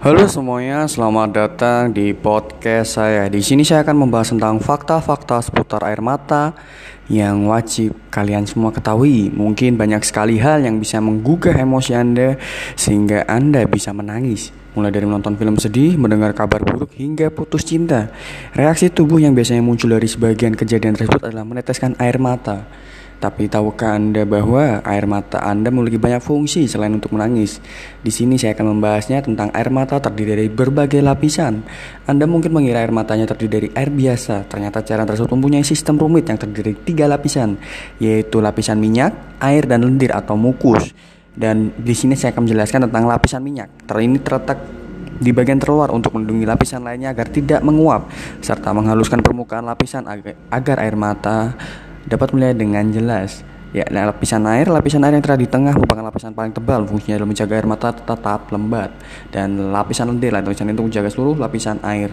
Halo semuanya, selamat datang di podcast saya. Di sini saya akan membahas tentang fakta-fakta seputar air mata yang wajib kalian semua ketahui. Mungkin banyak sekali hal yang bisa menggugah emosi Anda sehingga Anda bisa menangis. Mulai dari menonton film sedih, mendengar kabar buruk hingga putus cinta. Reaksi tubuh yang biasanya muncul dari sebagian kejadian tersebut adalah meneteskan air mata. Tapi tahukah Anda bahwa air mata Anda memiliki banyak fungsi selain untuk menangis? Di sini saya akan membahasnya tentang air mata terdiri dari berbagai lapisan. Anda mungkin mengira air matanya terdiri dari air biasa. Ternyata cairan tersebut mempunyai sistem rumit yang terdiri dari tiga lapisan, yaitu lapisan minyak, air, dan lendir atau mukus. Dan di sini saya akan menjelaskan tentang lapisan minyak. Ter ini terletak di bagian terluar untuk melindungi lapisan lainnya agar tidak menguap serta menghaluskan permukaan lapisan agar, agar air mata dapat melihat dengan jelas. Ya, nah, lapisan air, lapisan air yang terada di tengah merupakan lapisan paling tebal, fungsinya adalah menjaga air mata tetap lembat. Dan lapisan lendir, lapisan itu menjaga seluruh lapisan air.